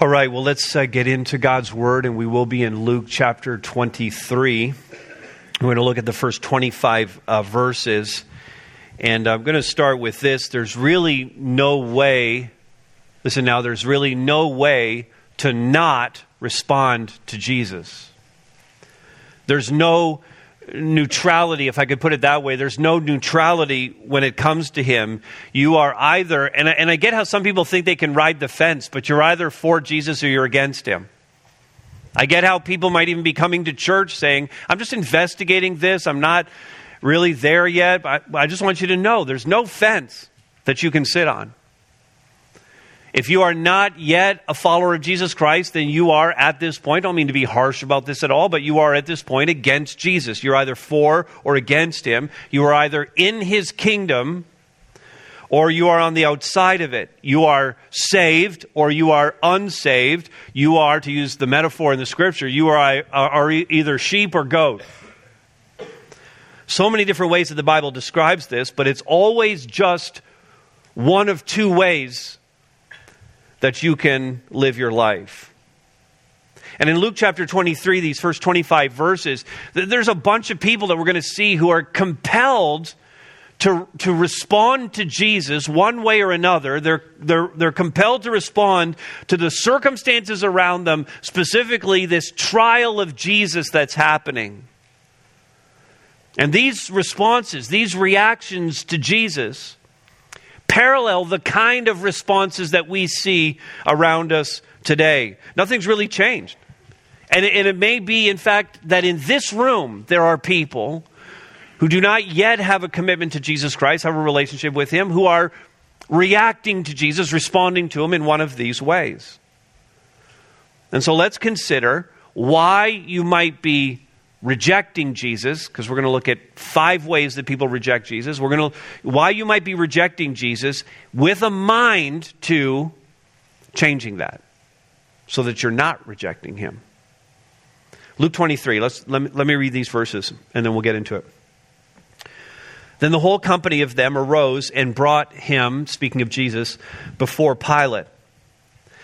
All right, well, let's uh, get into God's Word, and we will be in Luke chapter 23. We're going to look at the first 25 uh, verses. And I'm going to start with this. There's really no way, listen now, there's really no way to not respond to Jesus. There's no neutrality, if I could put it that way. There's no neutrality when it comes to him. You are either, and I, and I get how some people think they can ride the fence, but you're either for Jesus or you're against him. I get how people might even be coming to church saying, I'm just investigating this. I'm not really there yet. I, I just want you to know there's no fence that you can sit on. If you are not yet a follower of Jesus Christ, then you are at this point, I don't mean to be harsh about this at all, but you are at this point against Jesus. You're either for or against him. You are either in his kingdom or you are on the outside of it. You are saved or you are unsaved. You are, to use the metaphor in the scripture, you are, are either sheep or goat. So many different ways that the Bible describes this, but it's always just one of two ways that you can live your life. And in Luke chapter 23, these first 25 verses, there's a bunch of people that we're going to see who are compelled to, to respond to Jesus one way or another. They're, they're, they're compelled to respond to the circumstances around them, specifically this trial of Jesus that's happening. And these responses, these reactions to Jesus, parallel the kind of responses that we see around us today. Nothing's really changed. And it, and it may be, in fact, that in this room there are people who do not yet have a commitment to Jesus Christ, have a relationship with Him, who are reacting to Jesus, responding to Him in one of these ways. And so let's consider why you might be rejecting Jesus, because we're going to look at five ways that people reject Jesus. We're going to why you might be rejecting Jesus with a mind to changing that so that you're not rejecting him. Luke 23, let's, let, me, let me read these verses and then we'll get into it. Then the whole company of them arose and brought him, speaking of Jesus, before Pilate.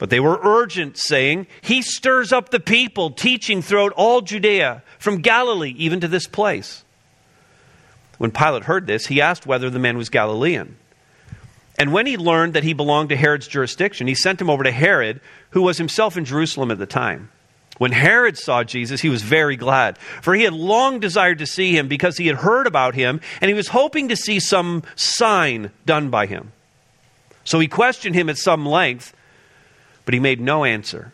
But they were urgent, saying, He stirs up the people, teaching throughout all Judea, from Galilee even to this place. When Pilate heard this, he asked whether the man was Galilean. And when he learned that he belonged to Herod's jurisdiction, he sent him over to Herod, who was himself in Jerusalem at the time. When Herod saw Jesus, he was very glad, for he had long desired to see him because he had heard about him, and he was hoping to see some sign done by him. So he questioned him at some length but he made no answer.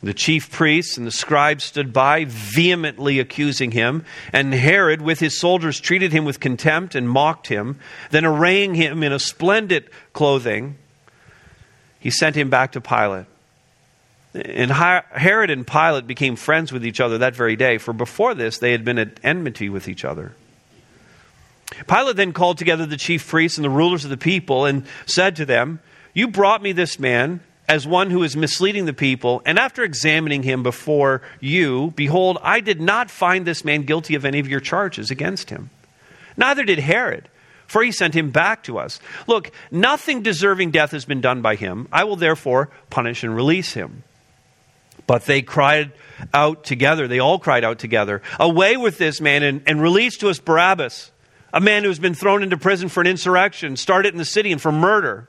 The chief priests and the scribes stood by, vehemently accusing him, and Herod, with his soldiers, treated him with contempt and mocked him. Then, arraying him in a splendid clothing, he sent him back to Pilate. And Herod and Pilate became friends with each other that very day, for before this they had been at enmity with each other. Pilate then called together the chief priests and the rulers of the people and said to them, You brought me this man as one who is misleading the people, and after examining him before you, behold, I did not find this man guilty of any of your charges against him. Neither did Herod, for he sent him back to us. Look, nothing deserving death has been done by him. I will therefore punish and release him. But they cried out together, they all cried out together, Away with this man and, and release to us Barabbas, a man who's been thrown into prison for an insurrection, started in the city, and for murder.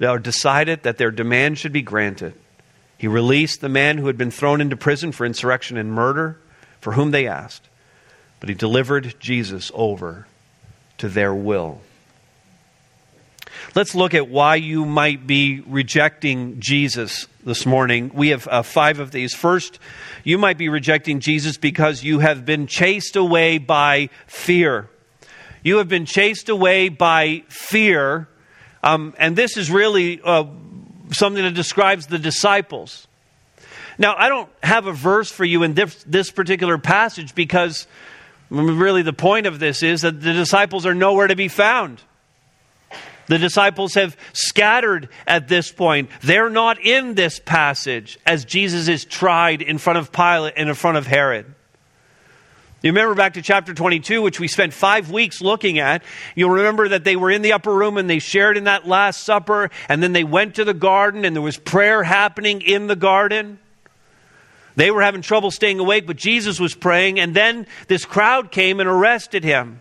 or decided that their demand should be granted. He released the man who had been thrown into prison for insurrection and murder, for whom they asked. But he delivered Jesus over to their will. Let's look at why you might be rejecting Jesus this morning. We have uh, five of these. First, you might be rejecting Jesus because you have been chased away by fear. You have been chased away by fear. Um, and this is really uh, something that describes the disciples. Now, I don't have a verse for you in this, this particular passage because really the point of this is that the disciples are nowhere to be found. The disciples have scattered at this point. They're not in this passage as Jesus is tried in front of Pilate and in front of Herod. You remember back to chapter 22, which we spent five weeks looking at. You'll remember that they were in the upper room and they shared in that Last Supper, and then they went to the garden and there was prayer happening in the garden. They were having trouble staying awake, but Jesus was praying, and then this crowd came and arrested him.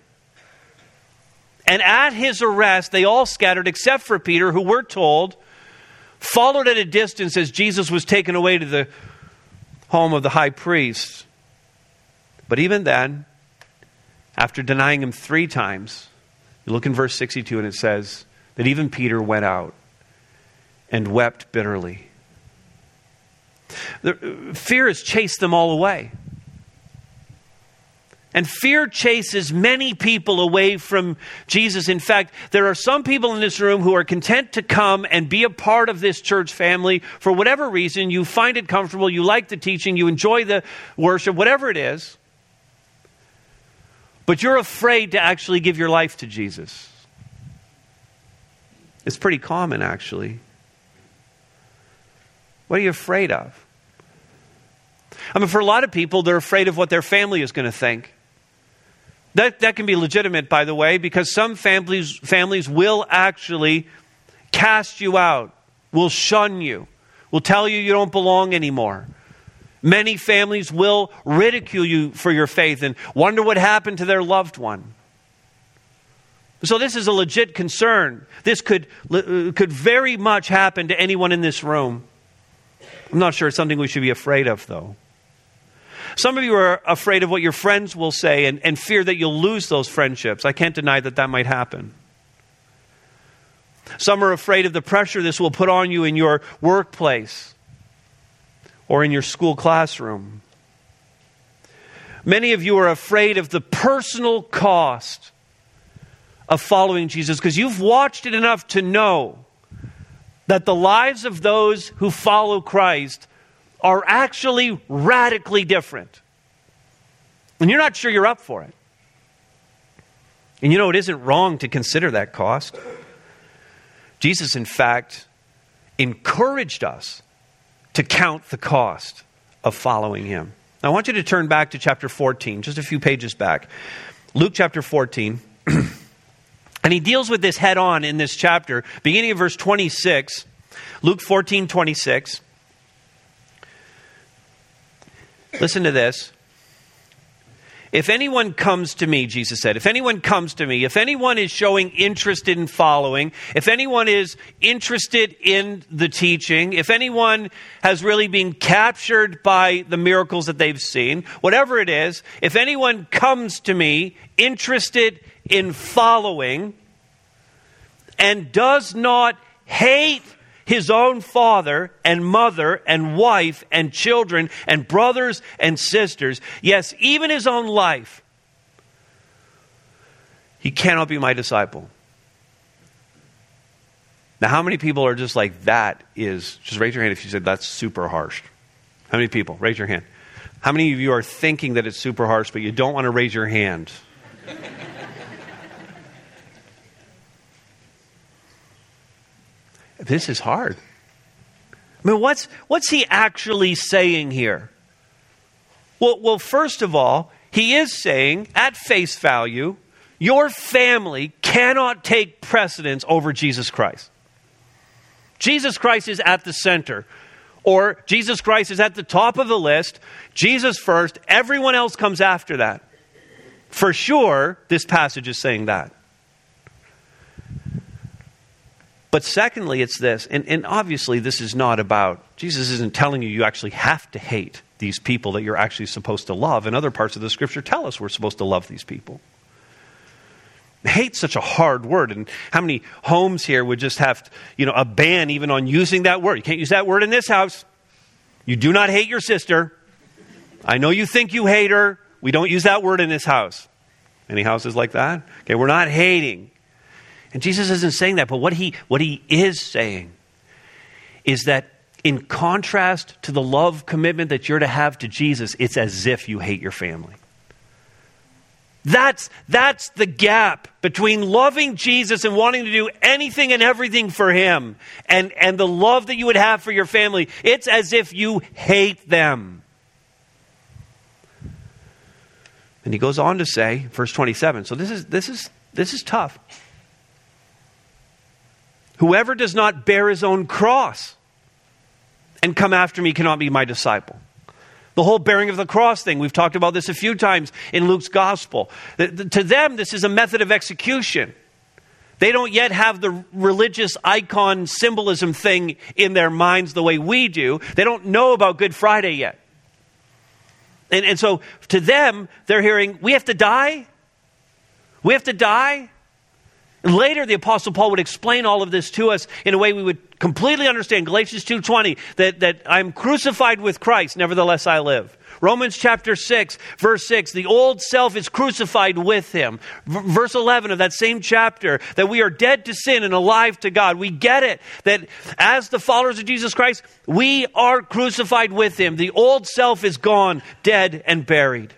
And at his arrest, they all scattered except for Peter, who we're told followed at a distance as Jesus was taken away to the home of the high priest. But even then, after denying him three times, you look in verse 62 and it says that even Peter went out and wept bitterly. The, uh, fear has chased them all away. And fear chases many people away from Jesus. In fact, there are some people in this room who are content to come and be a part of this church family for whatever reason. You find it comfortable, you like the teaching, you enjoy the worship, whatever it is. But you're afraid to actually give your life to Jesus. It's pretty common, actually. What are you afraid of? I mean, for a lot of people, they're afraid of what their family is going to think. That, that can be legitimate, by the way, because some families, families will actually cast you out, will shun you, will tell you you don't belong anymore. Many families will ridicule you for your faith and wonder what happened to their loved one. So, this is a legit concern. This could, uh, could very much happen to anyone in this room. I'm not sure it's something we should be afraid of, though. Some of you are afraid of what your friends will say and, and fear that you'll lose those friendships. I can't deny that that might happen. Some are afraid of the pressure this will put on you in your workplace or in your school classroom. Many of you are afraid of the personal cost of following Jesus because you've watched it enough to know that the lives of those who follow Christ are actually radically different. And you're not sure you're up for it. And you know, it isn't wrong to consider that cost. Jesus, in fact, encouraged us to count the cost of following him. Now, I want you to turn back to chapter 14, just a few pages back. Luke chapter 14. and he deals with this head on in this chapter, beginning of verse 26. Luke 14, 26. Listen to this. If anyone comes to me, Jesus said, if anyone comes to me, if anyone is showing interest in following, if anyone is interested in the teaching, if anyone has really been captured by the miracles that they've seen, whatever it is, if anyone comes to me interested in following and does not hate his own father and mother and wife and children and brothers and sisters, yes, even his own life, he cannot be my disciple. Now, how many people are just like, that is, just raise your hand if you said that's super harsh. How many people? Raise your hand. How many of you are thinking that it's super harsh, but you don't want to raise your hand? This is hard. I mean, what's, what's he actually saying here? Well, well, first of all, he is saying, at face value, your family cannot take precedence over Jesus Christ. Jesus Christ is at the center, or Jesus Christ is at the top of the list. Jesus first, everyone else comes after that. For sure, this passage is saying that. But secondly, it's this, and, and obviously, this is not about, Jesus isn't telling you you actually have to hate these people that you're actually supposed to love. And other parts of the scripture tell us we're supposed to love these people. Hate's such a hard word. And how many homes here would just have, you know, a ban even on using that word? You can't use that word in this house. You do not hate your sister. I know you think you hate her. We don't use that word in this house. Any houses like that? Okay, we're not hating. And Jesus isn't saying that, but what he, what he is saying is that in contrast to the love commitment that you're to have to Jesus, it's as if you hate your family. That's, that's the gap between loving Jesus and wanting to do anything and everything for Him and, and the love that you would have for your family. It's as if you hate them. And he goes on to say, verse 27. So this is, this is, this is tough. Whoever does not bear his own cross and come after me cannot be my disciple. The whole bearing of the cross thing, we've talked about this a few times in Luke's gospel. To them, this is a method of execution. They don't yet have the religious icon symbolism thing in their minds the way we do. They don't know about Good Friday yet. And, and so to them, they're hearing, we have to die? We have to die? Later, the Apostle Paul would explain all of this to us in a way we would completely understand. Galatians 2.20, that, that I'm crucified with Christ, nevertheless I live. Romans chapter 6, verse 6, the old self is crucified with him. V- verse 11 of that same chapter, that we are dead to sin and alive to God. We get it, that as the followers of Jesus Christ, we are crucified with him. The old self is gone, dead, and buried.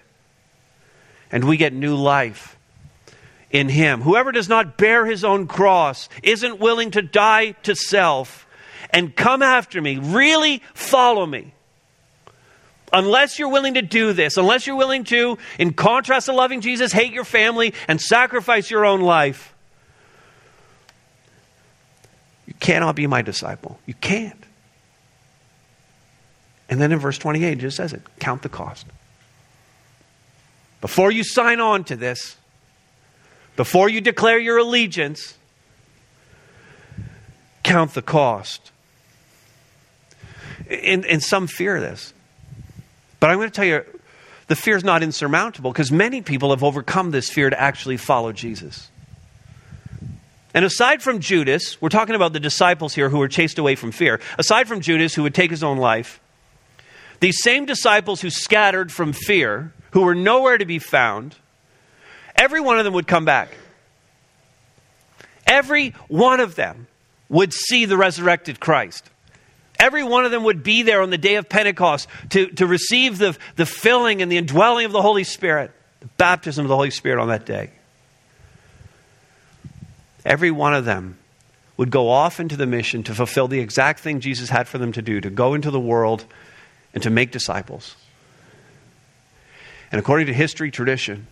And we get new life in him. Whoever does not bear his own cross, isn't willing to die to self, and come after me, really follow me. Unless you're willing to do this, unless you're willing to, in contrast to loving Jesus, hate your family and sacrifice your own life, you cannot be my disciple. You can't. And then in verse 28, it just says it count the cost. Before you sign on to this, before you declare your allegiance, count the cost. And, and some fear this. But I'm going to tell you, the fear is not insurmountable because many people have overcome this fear to actually follow Jesus. And aside from Judas, we're talking about the disciples here who were chased away from fear. Aside from Judas, who would take his own life, these same disciples who scattered from fear, who were nowhere to be found, every one of them would come back. Every one of them would see the resurrected Christ. Every one of them would be there on the day of Pentecost to, to receive the, the filling and the indwelling of the Holy Spirit, the baptism of the Holy Spirit on that day. Every one of them would go off into the mission to fulfill the exact thing Jesus had for them to do to go into the world and to make disciples. And according to history tradition,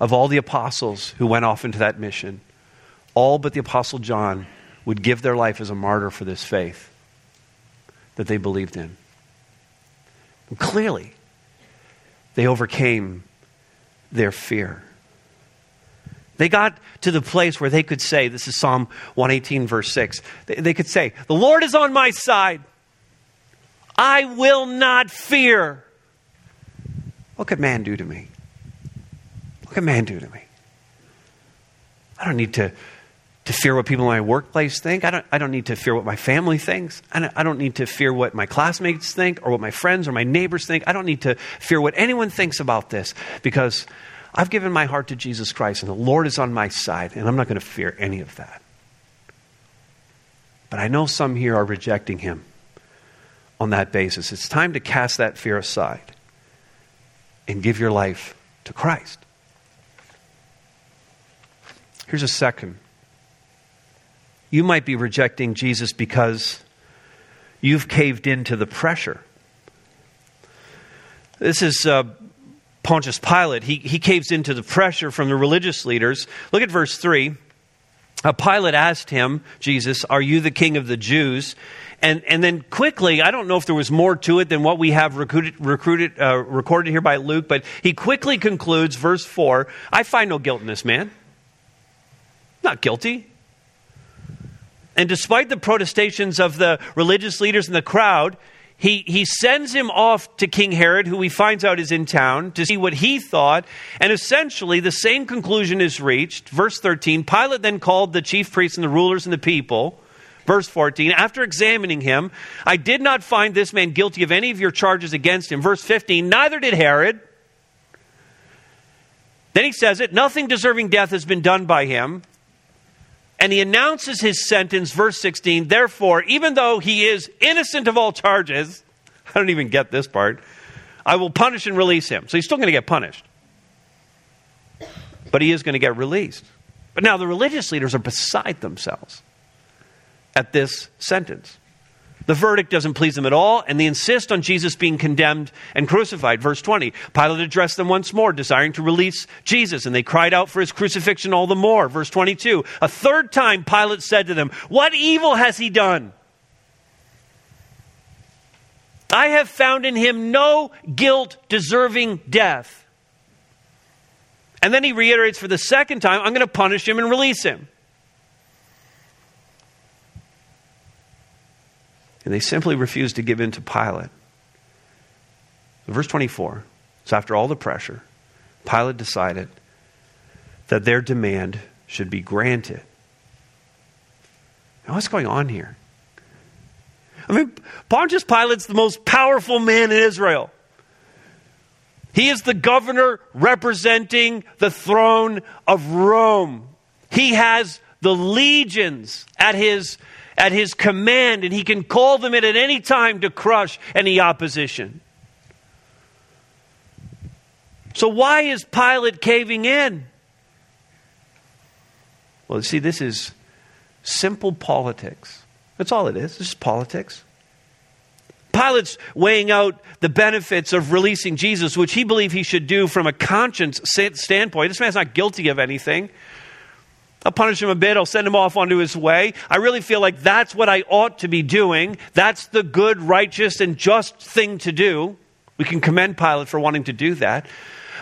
of all the apostles who went off into that mission, all but the apostle John would give their life as a martyr for this faith that they believed in. And clearly, they overcame their fear. They got to the place where they could say, this is Psalm 118, verse 6. They, they could say, The Lord is on my side. I will not fear. What could man do to me? What can man do to me? I don't need to to fear what people in my workplace think. I don't, I don't need to fear what my family thinks. I don't, I don't need to fear what my classmates think or what my friends or my neighbors think. I don't need to fear what anyone thinks about this because I've given my heart to Jesus Christ and the Lord is on my side and I'm not going to fear any of that. But I know some here are rejecting him on that basis. It's time to cast that fear aside and give your life to Christ. Here's a second you might be rejecting Jesus because you've caved into the pressure. This is uh, Pontius Pilate. He, he caves into the pressure from the religious leaders. Look at verse 3. Uh, Pilate asked him, Jesus, Are you the king of the Jews? And, and then quickly, I don't know if there was more to it than what we have recruited, recruited, uh, recorded here by Luke, but he quickly concludes, verse 4 I find no guilt in this man. Not guilty. And despite the protestations of the religious leaders in the crowd, he, he sends him off to King Herod, who he finds out is in town, to see what he thought. And essentially, the same conclusion is reached. Verse 13 Pilate then called the chief priests and the rulers and the people. Verse 14 After examining him, I did not find this man guilty of any of your charges against him. Verse 15 Neither did Herod. Then he says it nothing deserving death has been done by him. And he announces his sentence, verse 16. Therefore, even though he is innocent of all charges, I don't even get this part, I will punish and release him. So he's still going to get punished. But he is going to get released. But now the religious leaders are beside themselves at this sentence. The verdict doesn't please them at all, and they insist on Jesus being condemned and crucified. Verse 20 Pilate addressed them once more, desiring to release Jesus, and they cried out for his crucifixion all the more. Verse 22 A third time Pilate said to them, What evil has he done? I have found in him no guilt deserving death. And then he reiterates for the second time, I'm going to punish him and release him. And they simply refused to give in to Pilate. Verse 24. So, after all the pressure, Pilate decided that their demand should be granted. Now, what's going on here? I mean, Pontius Pilate's the most powerful man in Israel. He is the governor representing the throne of Rome. He has the legions at his at his command, and he can call them in at any time to crush any opposition. So, why is Pilate caving in? Well, see, this is simple politics. That's all it is. This is politics. Pilate's weighing out the benefits of releasing Jesus, which he believed he should do from a conscience standpoint. This man's not guilty of anything. I'll punish him a bit. I'll send him off onto his way. I really feel like that's what I ought to be doing. That's the good, righteous, and just thing to do. We can commend Pilate for wanting to do that.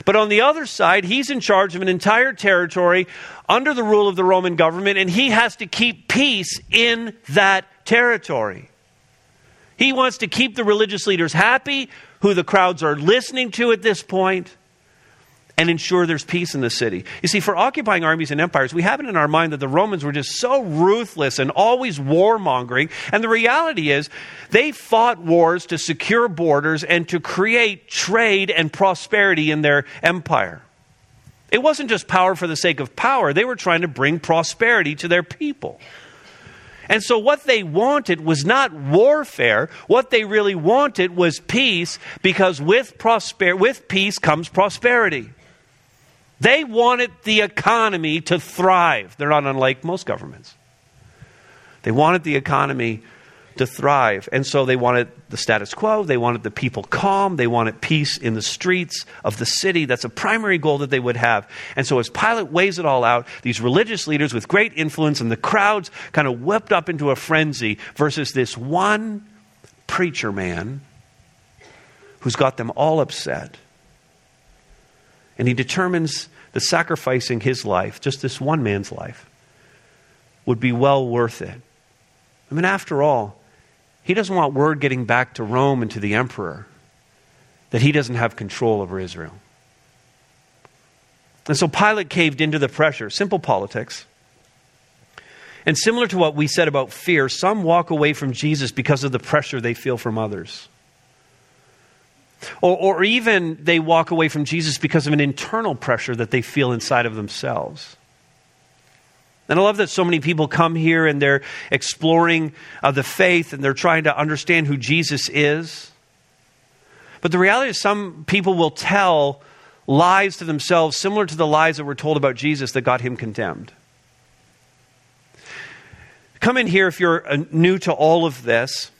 But on the other side, he's in charge of an entire territory under the rule of the Roman government, and he has to keep peace in that territory. He wants to keep the religious leaders happy, who the crowds are listening to at this point and ensure there's peace in the city. You see, for occupying armies and empires, we have it in our mind that the Romans were just so ruthless and always warmongering. And the reality is, they fought wars to secure borders and to create trade and prosperity in their empire. It wasn't just power for the sake of power, they were trying to bring prosperity to their people. And so, what they wanted was not warfare. What they really wanted was peace, because with, prosper- with peace comes prosperity. They wanted the economy to thrive. They're not unlike most governments. They wanted the economy to thrive. And so they wanted the status quo, they wanted the people calm, they wanted peace in the streets of the city. That's a primary goal that they would have. And so as Pilate weighs it all out, these religious leaders with great influence and the crowds kind of whipped up into a frenzy versus this one preacher man who's got them all upset and he determines that sacrificing his life, just this one man's life, would be well worth it. I mean, after all, he doesn't want word getting back to Rome and to the emperor that he doesn't have control over Israel. And so Pilate caved into the pressure. Simple politics. And similar to what we said about fear, some walk away from Jesus because of the pressure they feel from others. Or, or even they walk away from Jesus because of an internal pressure that they feel inside of themselves. And I love that so many people come here and they're exploring uh, the faith and they're trying to understand who Jesus is. But the reality is, some people will tell lies to themselves similar to the lies that were told about Jesus that got him condemned. Come in here if you're uh, new to all of this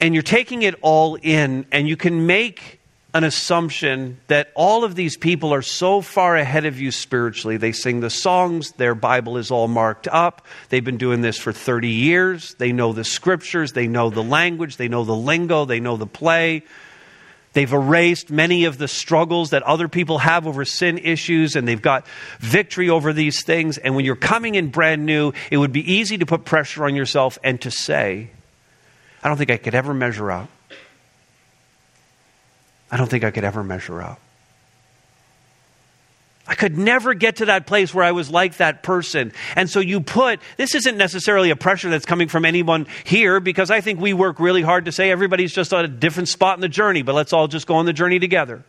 and you're taking it all in, and you can make an assumption that all of these people are so far ahead of you spiritually. They sing the songs, their Bible is all marked up. They've been doing this for 30 years. They know the scriptures, they know the language, they know the lingo, they know the play. They've erased many of the struggles that other people have over sin issues, and they've got victory over these things. And when you're coming in brand new, it would be easy to put pressure on yourself and to say, I don't think I could ever measure up. I don't think I could ever measure up. I could never get to that place where I was like that person. And so you put, this isn't necessarily a pressure that's coming from anyone here because I think we work really hard to say everybody's just on a different spot in the journey, but let's all just go on the journey together.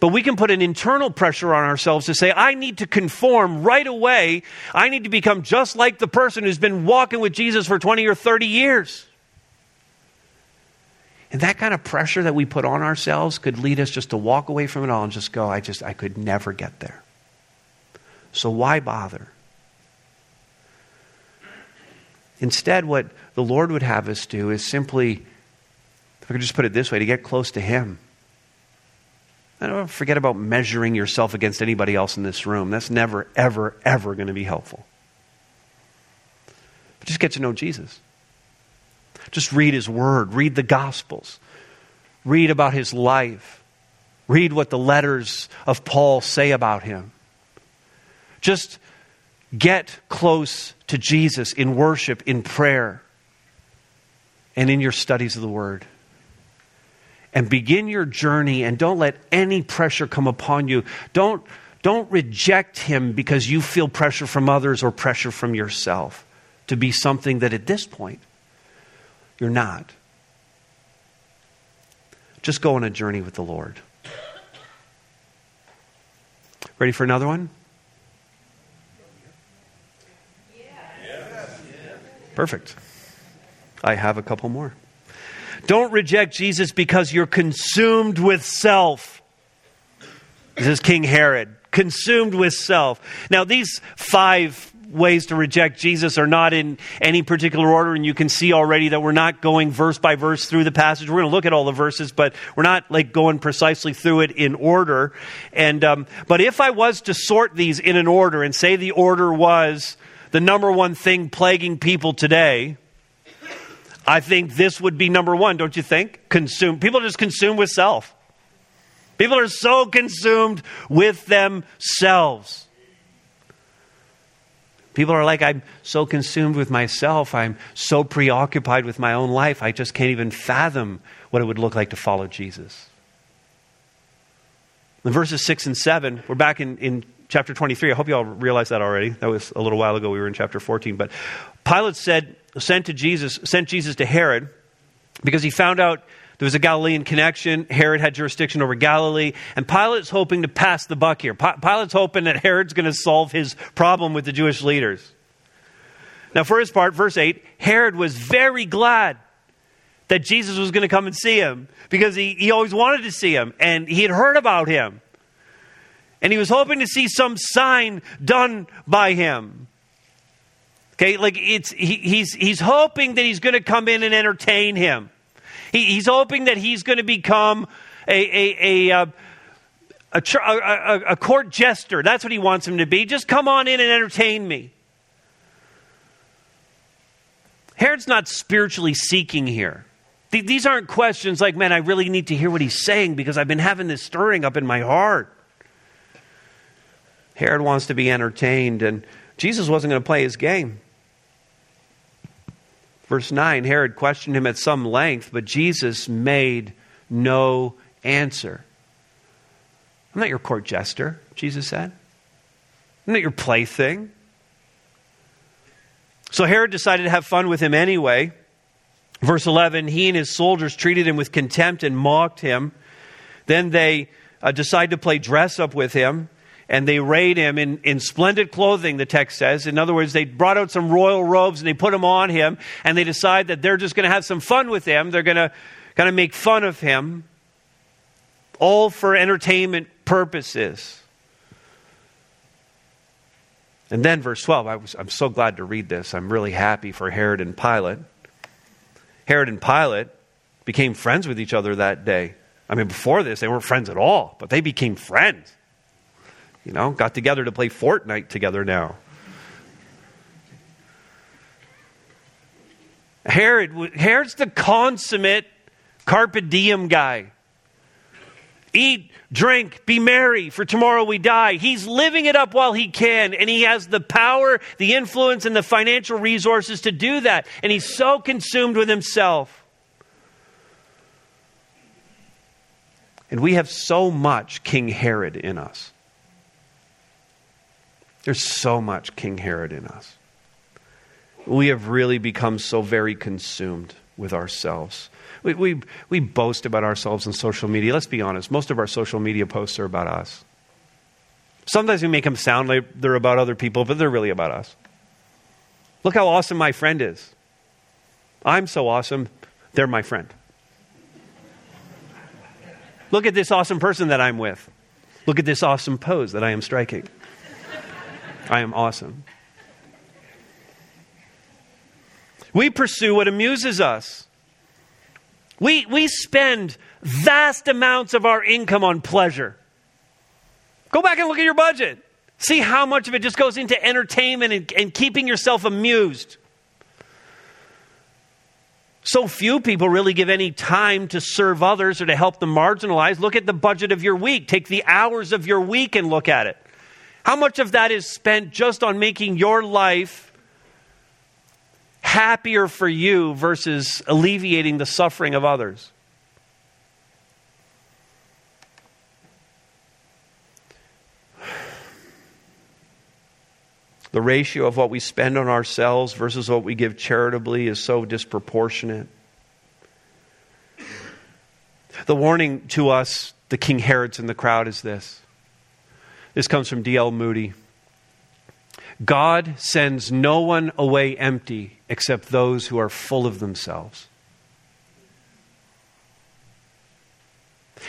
But we can put an internal pressure on ourselves to say, I need to conform right away. I need to become just like the person who's been walking with Jesus for 20 or 30 years. And that kind of pressure that we put on ourselves could lead us just to walk away from it all and just go, I just, I could never get there. So why bother? Instead, what the Lord would have us do is simply, if I could just put it this way, to get close to Him. I don't forget about measuring yourself against anybody else in this room. That's never, ever, ever going to be helpful. But just get to know Jesus. Just read his word, read the gospels, read about his life, read what the letters of Paul say about him. Just get close to Jesus in worship, in prayer, and in your studies of the word. And begin your journey and don't let any pressure come upon you. Don't, don't reject him because you feel pressure from others or pressure from yourself to be something that at this point you're not. Just go on a journey with the Lord. Ready for another one? Perfect. I have a couple more. Don't reject Jesus because you're consumed with self. This is King Herod, consumed with self. Now, these five ways to reject Jesus are not in any particular order, and you can see already that we're not going verse by verse through the passage. We're going to look at all the verses, but we're not like going precisely through it in order. And um, but if I was to sort these in an order and say the order was the number one thing plaguing people today, I think this would be number one. Don't you think? Consume people just consumed with self. People are so consumed with themselves. People are like, I'm so consumed with myself. I'm so preoccupied with my own life. I just can't even fathom what it would look like to follow Jesus. In verses 6 and 7, we're back in, in chapter 23. I hope you all realize that already. That was a little while ago. We were in chapter 14. But Pilate said, sent, to Jesus, sent Jesus to Herod because he found out there was a Galilean connection. Herod had jurisdiction over Galilee. And Pilate's hoping to pass the buck here. Pilate's hoping that Herod's going to solve his problem with the Jewish leaders. Now, for his part, verse 8 Herod was very glad that Jesus was going to come and see him because he, he always wanted to see him and he had heard about him. And he was hoping to see some sign done by him. Okay, like it's he, he's he's hoping that he's going to come in and entertain him. He, he's hoping that he's going to become a, a, a, uh, a, a, a court jester. That's what he wants him to be. Just come on in and entertain me. Herod's not spiritually seeking here. These aren't questions like, man, I really need to hear what he's saying because I've been having this stirring up in my heart. Herod wants to be entertained, and Jesus wasn't going to play his game. Verse 9 Herod questioned him at some length, but Jesus made no answer. I'm not your court jester, Jesus said. I'm not your plaything. So Herod decided to have fun with him anyway. Verse 11 He and his soldiers treated him with contempt and mocked him. Then they uh, decide to play dress up with him and they arrayed him in, in splendid clothing, the text says. In other words, they brought out some royal robes and they put them on him, and they decide that they're just going to have some fun with him. They're going to kind of make fun of him, all for entertainment purposes. And then, verse 12, I was, I'm so glad to read this. I'm really happy for Herod and Pilate. Herod and Pilate became friends with each other that day. I mean, before this, they weren't friends at all, but they became friends. You know, got together to play Fortnite together now. Herod, Herod's the consummate carpe diem guy. Eat, drink, be merry, for tomorrow we die. He's living it up while he can, and he has the power, the influence, and the financial resources to do that. And he's so consumed with himself. And we have so much King Herod in us. There's so much King Herod in us. We have really become so very consumed with ourselves. We, we, we boast about ourselves on social media. Let's be honest, most of our social media posts are about us. Sometimes we make them sound like they're about other people, but they're really about us. Look how awesome my friend is. I'm so awesome, they're my friend. Look at this awesome person that I'm with. Look at this awesome pose that I am striking. I am awesome. We pursue what amuses us. We, we spend vast amounts of our income on pleasure. Go back and look at your budget. See how much of it just goes into entertainment and, and keeping yourself amused. So few people really give any time to serve others or to help the marginalized. Look at the budget of your week. Take the hours of your week and look at it. How much of that is spent just on making your life happier for you versus alleviating the suffering of others? The ratio of what we spend on ourselves versus what we give charitably is so disproportionate. The warning to us, the King Herods in the crowd, is this. This comes from D.L. Moody. God sends no one away empty except those who are full of themselves.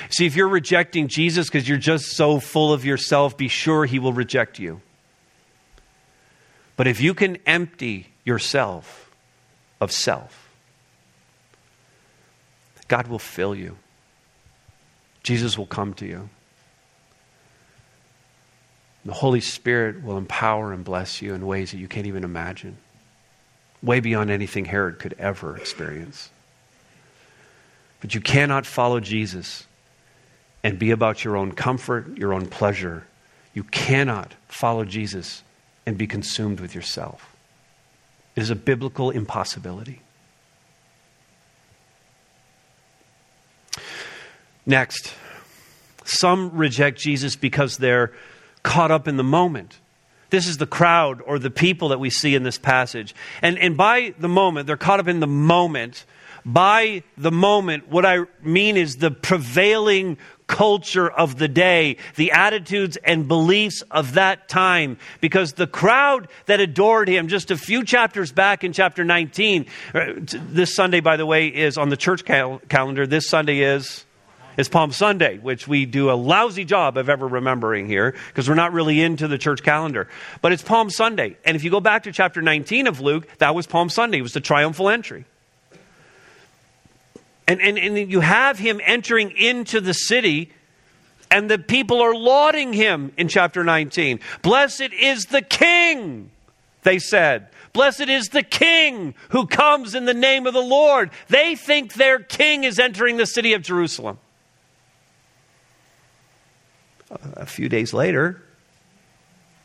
See, if you're rejecting Jesus because you're just so full of yourself, be sure he will reject you. But if you can empty yourself of self, God will fill you. Jesus will come to you. The Holy Spirit will empower and bless you in ways that you can't even imagine, way beyond anything Herod could ever experience. But you cannot follow Jesus and be about your own comfort, your own pleasure. You cannot follow Jesus and be consumed with yourself. It is a biblical impossibility. Next, some reject Jesus because they're caught up in the moment. This is the crowd or the people that we see in this passage. And, and by the moment, they're caught up in the moment. By the moment, what I mean is the prevailing culture of the day, the attitudes and beliefs of that time. Because the crowd that adored him just a few chapters back in chapter 19, uh, this Sunday, by the way, is on the church cal- calendar. This Sunday is is Palm Sunday, which we do a lousy job of ever remembering here because we're not really into the church calendar. But it's Palm Sunday. And if you go back to chapter 19 of Luke, that was Palm Sunday. It was the triumphal entry. And, and, and you have him entering into the city, and the people are lauding him in chapter 19. Blessed is the king, they said. Blessed is the king who comes in the name of the Lord. They think their king is entering the city of Jerusalem a few days later,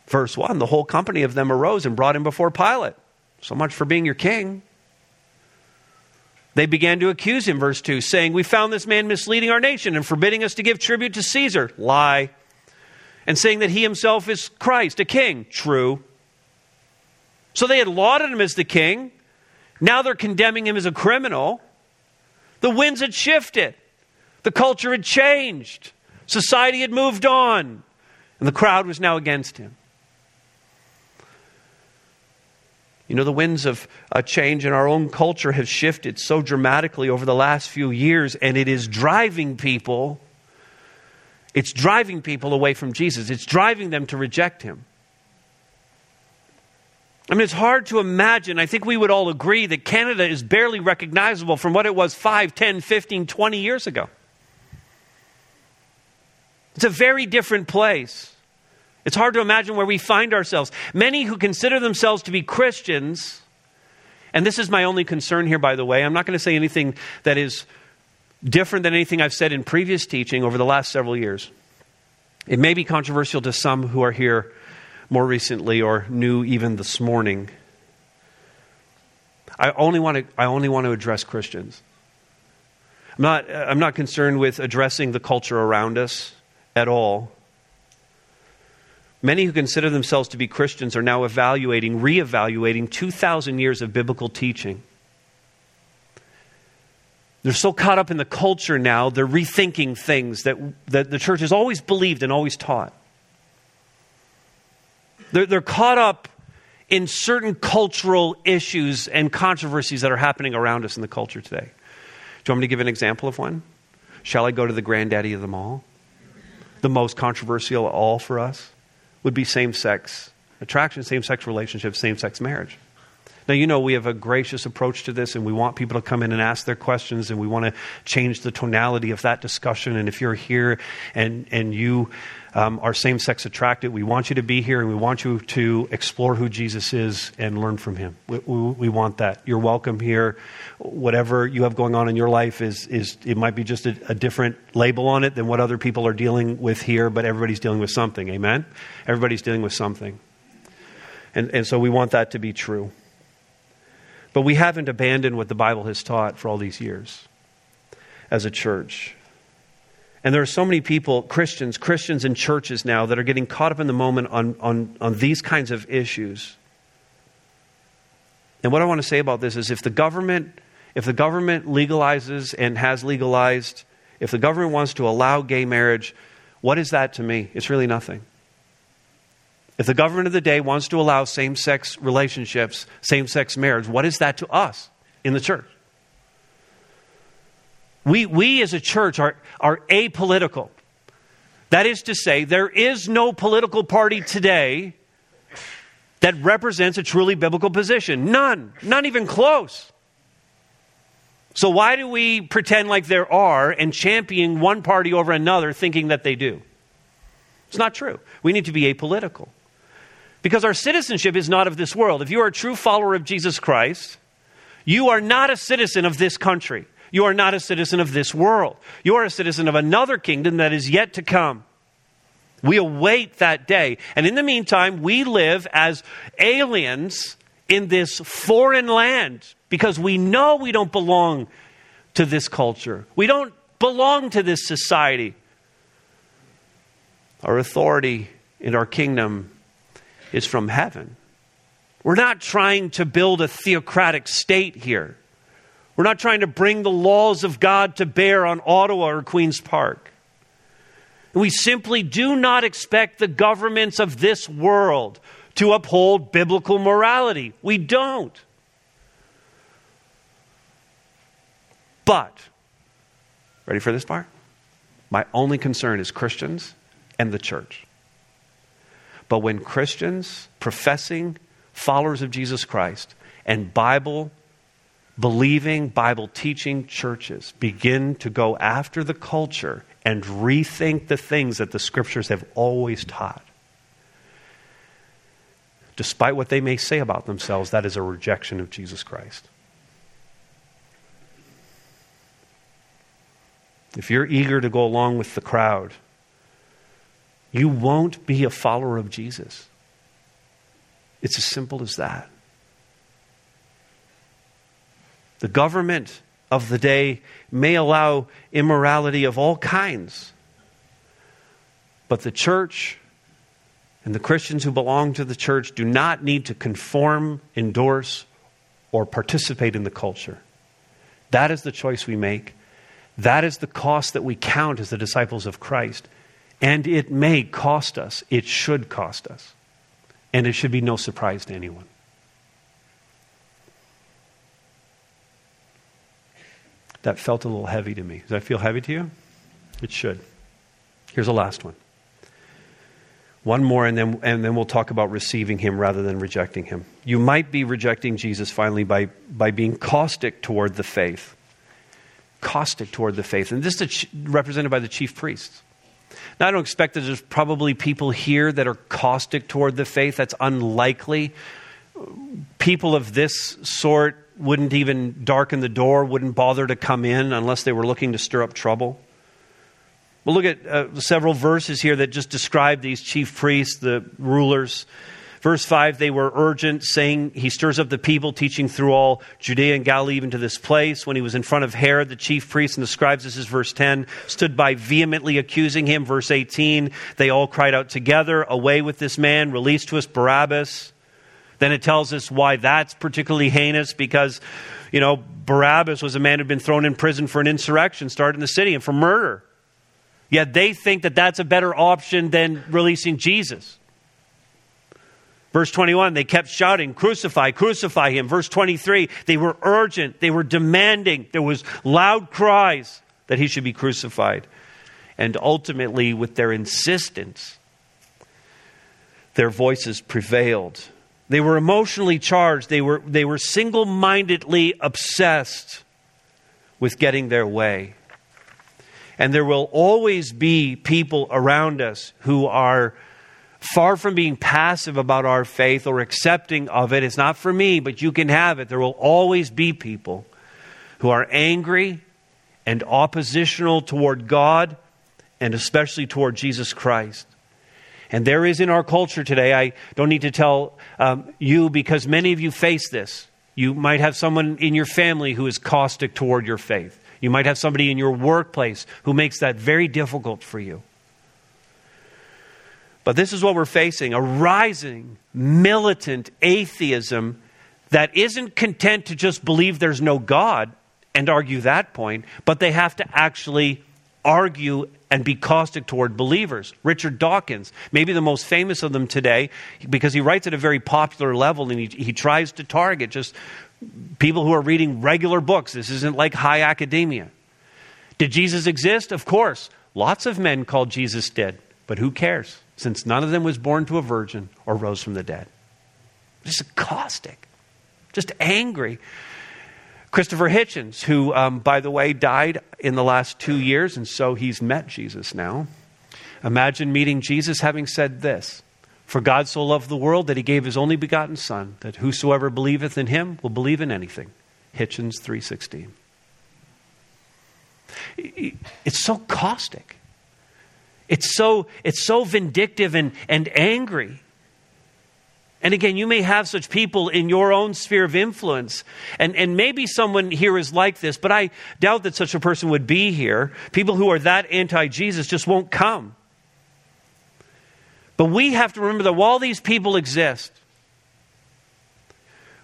verse 1, the whole company of them arose and brought him before Pilate. So much for being your king. They began to accuse him, verse 2, saying, We found this man misleading our nation and forbidding us to give tribute to Caesar. Lie. And saying that he himself is Christ, a king. True. So they had lauded him as the king. Now they're condemning him as a criminal. The winds had shifted, the culture had changed. Society had moved on, and the crowd was now against him. You know, the winds of a change in our own culture have shifted so dramatically over the last few years, and it is driving people. It's driving people away from Jesus. It's driving them to reject him. I mean, it's hard to imagine. I think we would all agree that Canada is barely recognizable from what it was 5, 10, 15, 20 years ago. It's a very different place. It's hard to imagine where we find ourselves. Many who consider themselves to be Christians, and this is my only concern here, by the way, I'm not going to say anything that is different than anything I've said in previous teaching over the last several years. It may be controversial to some who are here more recently or new even this morning. I only want to, I only want to address Christians. I'm not, I'm not concerned with addressing the culture around us at all. Many who consider themselves to be Christians are now evaluating, reevaluating 2,000 years of biblical teaching. They're so caught up in the culture now, they're rethinking things that, that the church has always believed and always taught. They're, they're caught up in certain cultural issues and controversies that are happening around us in the culture today. Do you want me to give an example of one? Shall I go to the granddaddy of them all? The most controversial of all for us would be same sex attraction, same sex relationships, same sex marriage. Now, you know, we have a gracious approach to this, and we want people to come in and ask their questions, and we want to change the tonality of that discussion. And if you're here and, and you um, are same sex attracted, we want you to be here, and we want you to explore who Jesus is and learn from him. We, we, we want that. You're welcome here. Whatever you have going on in your life is, is it might be just a, a different label on it than what other people are dealing with here, but everybody's dealing with something. Amen? Everybody's dealing with something. And, and so we want that to be true. But we haven't abandoned what the Bible has taught for all these years as a church. And there are so many people, Christians, Christians in churches now, that are getting caught up in the moment on, on, on these kinds of issues. And what I want to say about this is if the government, if the government legalizes and has legalized, if the government wants to allow gay marriage, what is that to me? It's really nothing. If the government of the day wants to allow same sex relationships, same sex marriage, what is that to us in the church? We, we as a church are, are apolitical. That is to say, there is no political party today that represents a truly biblical position. None. Not even close. So, why do we pretend like there are and champion one party over another thinking that they do? It's not true. We need to be apolitical. Because our citizenship is not of this world. If you are a true follower of Jesus Christ, you are not a citizen of this country. You are not a citizen of this world. You are a citizen of another kingdom that is yet to come. We await that day. And in the meantime, we live as aliens in this foreign land because we know we don't belong to this culture. We don't belong to this society. Our authority in our kingdom is from heaven. We're not trying to build a theocratic state here. We're not trying to bring the laws of God to bear on Ottawa or Queen's Park. We simply do not expect the governments of this world to uphold biblical morality. We don't. But, ready for this part? My only concern is Christians and the church. But when Christians, professing followers of Jesus Christ, and Bible believing, Bible teaching churches begin to go after the culture and rethink the things that the scriptures have always taught, despite what they may say about themselves, that is a rejection of Jesus Christ. If you're eager to go along with the crowd, you won't be a follower of Jesus. It's as simple as that. The government of the day may allow immorality of all kinds, but the church and the Christians who belong to the church do not need to conform, endorse, or participate in the culture. That is the choice we make. That is the cost that we count as the disciples of Christ. And it may cost us, it should cost us. And it should be no surprise to anyone. That felt a little heavy to me. Does that feel heavy to you? It should. Here's the last one. One more, and then, and then we'll talk about receiving him rather than rejecting him. You might be rejecting Jesus finally by, by being caustic toward the faith. Caustic toward the faith. And this is represented by the chief priests. Now, I don't expect that there's probably people here that are caustic toward the faith. That's unlikely. People of this sort wouldn't even darken the door, wouldn't bother to come in unless they were looking to stir up trouble. We'll look at uh, several verses here that just describe these chief priests, the rulers. Verse 5 they were urgent, saying, He stirs up the people, teaching through all Judea and Galilee, even to this place. When he was in front of Herod, the chief priests and the scribes, this is verse 10, stood by vehemently accusing him. Verse 18 they all cried out together, Away with this man, release to us Barabbas. Then it tells us why that's particularly heinous because, you know, Barabbas was a man who'd been thrown in prison for an insurrection started in the city and for murder. Yet they think that that's a better option than releasing Jesus. Verse 21, they kept shouting, Crucify, crucify him. Verse 23, they were urgent, they were demanding. There was loud cries that he should be crucified. And ultimately, with their insistence, their voices prevailed. They were emotionally charged, they were, they were single mindedly obsessed with getting their way. And there will always be people around us who are far from being passive about our faith or accepting of it. It's not for me, but you can have it. There will always be people who are angry and oppositional toward God and especially toward Jesus Christ. And there is in our culture today, I don't need to tell um, you because many of you face this. You might have someone in your family who is caustic toward your faith. You might have somebody in your workplace who makes that very difficult for you. But this is what we're facing a rising militant atheism that isn't content to just believe there's no God and argue that point, but they have to actually argue and be caustic toward believers. Richard Dawkins, maybe the most famous of them today, because he writes at a very popular level and he, he tries to target just people who are reading regular books. This isn't like high academia. Did Jesus exist? Of course. Lots of men called Jesus dead, but who cares? Since none of them was born to a virgin or rose from the dead. Just caustic, just angry. Christopher Hitchens, who, um, by the way, died in the last two years, and so he's met Jesus now. Imagine meeting Jesus having said this for God so loved the world that he gave his only begotten Son, that whosoever believeth in him will believe in anything. Hitchens 3.16. It's so caustic. It's so, it's so vindictive and, and angry. And again, you may have such people in your own sphere of influence. And, and maybe someone here is like this, but I doubt that such a person would be here. People who are that anti Jesus just won't come. But we have to remember that while these people exist,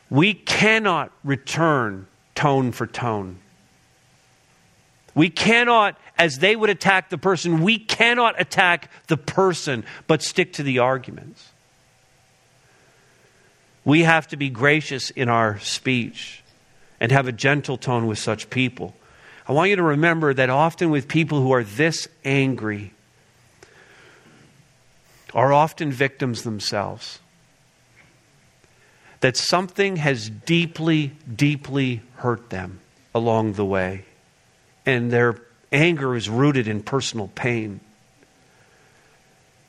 we cannot return tone for tone. We cannot, as they would attack the person, we cannot attack the person, but stick to the arguments. We have to be gracious in our speech and have a gentle tone with such people. I want you to remember that often with people who are this angry, are often victims themselves. That something has deeply, deeply hurt them along the way. And their anger is rooted in personal pain.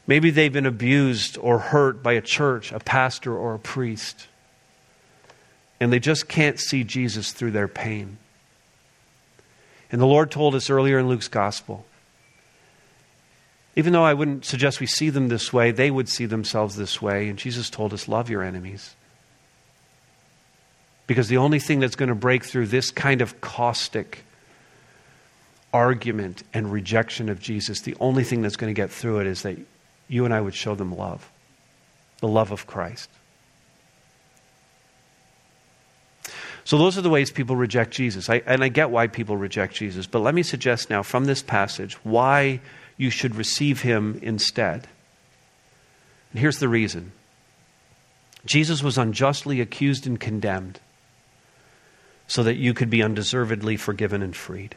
Maybe they've been abused or hurt by a church, a pastor, or a priest. And they just can't see Jesus through their pain. And the Lord told us earlier in Luke's gospel even though I wouldn't suggest we see them this way, they would see themselves this way. And Jesus told us, love your enemies. Because the only thing that's going to break through this kind of caustic argument and rejection of Jesus, the only thing that's going to get through it is that you and I would show them love the love of Christ. So, those are the ways people reject Jesus. I, and I get why people reject Jesus. But let me suggest now from this passage why you should receive him instead. And here's the reason Jesus was unjustly accused and condemned so that you could be undeservedly forgiven and freed.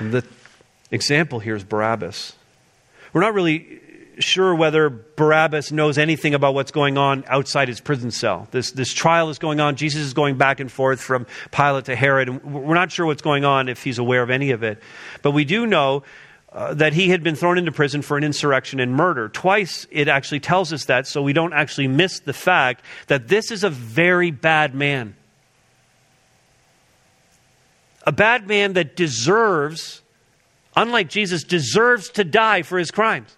The example here is Barabbas. We're not really sure whether Barabbas knows anything about what's going on outside his prison cell. This, this trial is going on. Jesus is going back and forth from Pilate to Herod. And we're not sure what's going on if he's aware of any of it. But we do know uh, that he had been thrown into prison for an insurrection and murder. Twice it actually tells us that, so we don't actually miss the fact that this is a very bad man. A bad man that deserves, unlike Jesus, deserves to die for his crimes.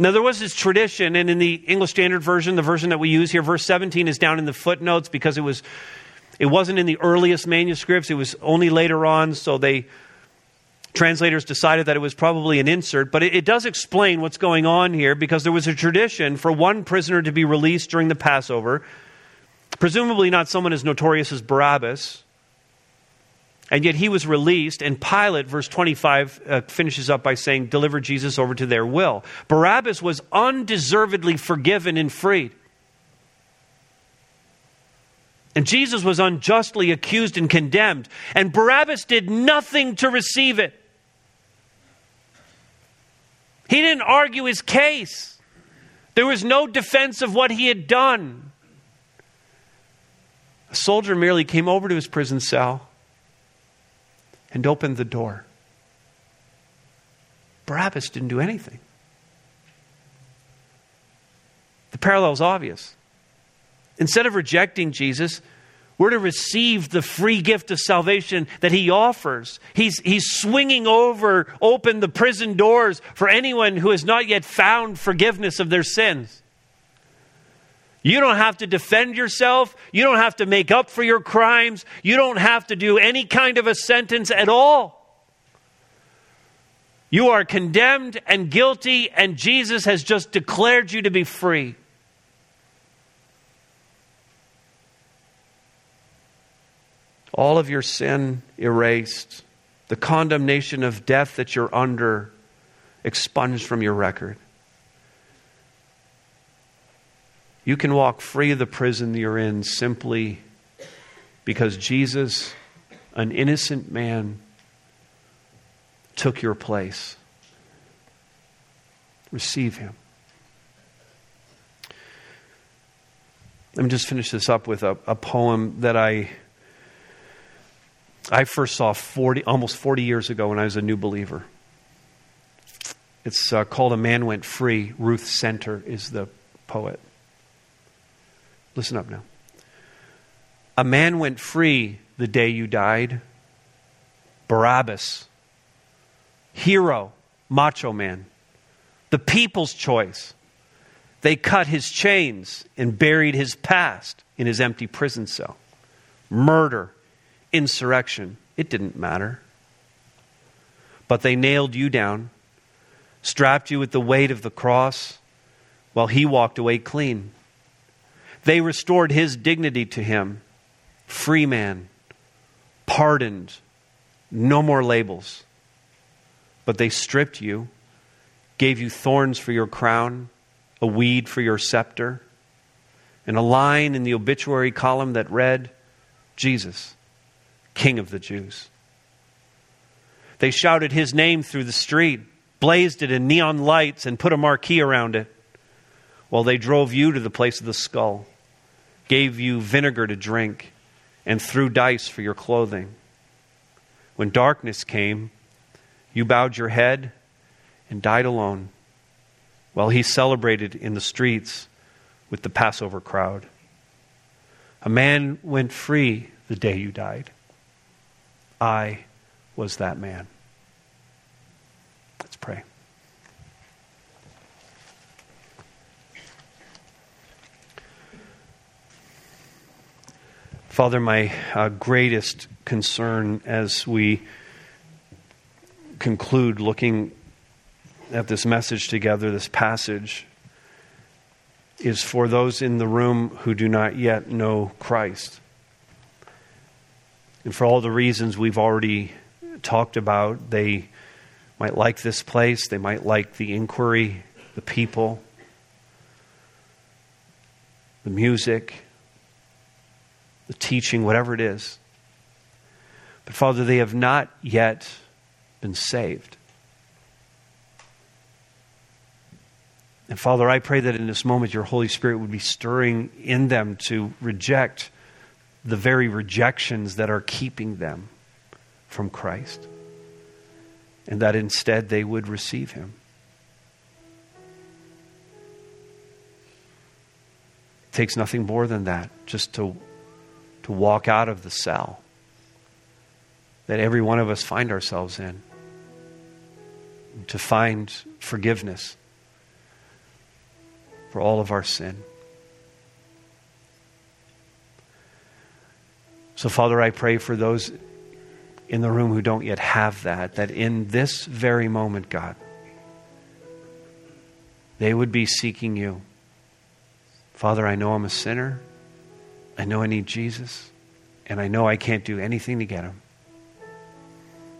Now, there was this tradition, and in the English Standard Version, the version that we use here, verse 17 is down in the footnotes because it was it wasn't in the earliest manuscripts, it was only later on, so they translators decided that it was probably an insert, but it, it, does explain what's going on here because there was a tradition for one prisoner to be released during the Passover, presumably not someone as notorious as Barabbas. And yet he was released, and Pilate, verse 25, uh, finishes up by saying, Deliver Jesus over to their will. Barabbas was undeservedly forgiven and freed. And Jesus was unjustly accused and condemned, and Barabbas did nothing to receive it. He didn't argue his case. There was no defense of what he had done. A soldier merely came over to his prison cell and opened the door. Barabbas didn't do anything. The parallel is obvious. Instead of rejecting Jesus, we're to receive the free gift of salvation that he offers. He's, he's swinging over, open the prison doors for anyone who has not yet found forgiveness of their sins. You don't have to defend yourself. You don't have to make up for your crimes. You don't have to do any kind of a sentence at all. You are condemned and guilty, and Jesus has just declared you to be free. all of your sin erased, the condemnation of death that you're under expunged from your record. You can walk free of the prison you're in simply because Jesus, an innocent man, took your place. Receive him. Let me just finish this up with a, a poem that I I first saw 40, almost 40 years ago when I was a new believer. It's uh, called A Man Went Free. Ruth Senter is the poet. Listen up now. A man went free the day you died. Barabbas. Hero, macho man. The people's choice. They cut his chains and buried his past in his empty prison cell. Murder insurrection. It didn't matter. But they nailed you down, strapped you with the weight of the cross, while he walked away clean. They restored his dignity to him free man, pardoned, no more labels. But they stripped you, gave you thorns for your crown, a weed for your scepter, and a line in the obituary column that read, Jesus King of the Jews. They shouted his name through the street, blazed it in neon lights, and put a marquee around it while they drove you to the place of the skull, gave you vinegar to drink, and threw dice for your clothing. When darkness came, you bowed your head and died alone while he celebrated in the streets with the Passover crowd. A man went free the day you died. I was that man. Let's pray. Father, my uh, greatest concern as we conclude looking at this message together, this passage, is for those in the room who do not yet know Christ. And for all the reasons we've already talked about, they might like this place, they might like the inquiry, the people, the music, the teaching, whatever it is. But Father, they have not yet been saved. And Father, I pray that in this moment your Holy Spirit would be stirring in them to reject the very rejections that are keeping them from Christ. and that instead they would receive him. It takes nothing more than that just to, to walk out of the cell that every one of us find ourselves in, to find forgiveness for all of our sin. So, Father, I pray for those in the room who don't yet have that, that in this very moment, God, they would be seeking you. Father, I know I'm a sinner. I know I need Jesus. And I know I can't do anything to get him.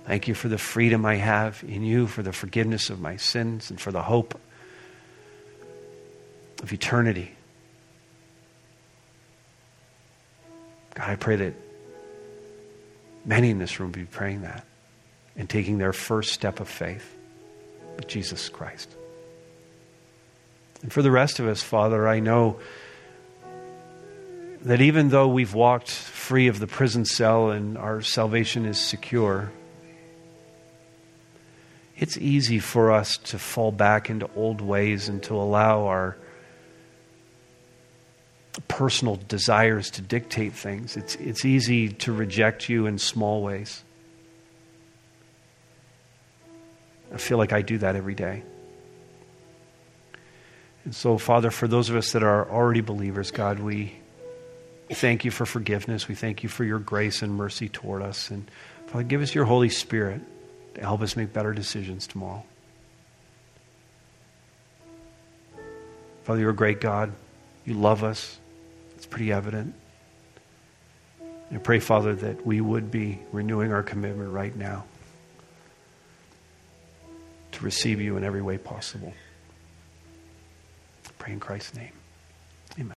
Thank you for the freedom I have in you, for the forgiveness of my sins, and for the hope of eternity. God, I pray that many in this room be praying that and taking their first step of faith with Jesus Christ. And for the rest of us, Father, I know that even though we've walked free of the prison cell and our salvation is secure, it's easy for us to fall back into old ways and to allow our personal desires to dictate things. It's, it's easy to reject you in small ways. I feel like I do that every day. And so, Father, for those of us that are already believers, God, we thank you for forgiveness. We thank you for your grace and mercy toward us. And Father, give us your Holy Spirit to help us make better decisions tomorrow. Father, you're a great God. You love us. It's pretty evident. I pray, Father, that we would be renewing our commitment right now to receive you in every way possible. I pray in Christ's name.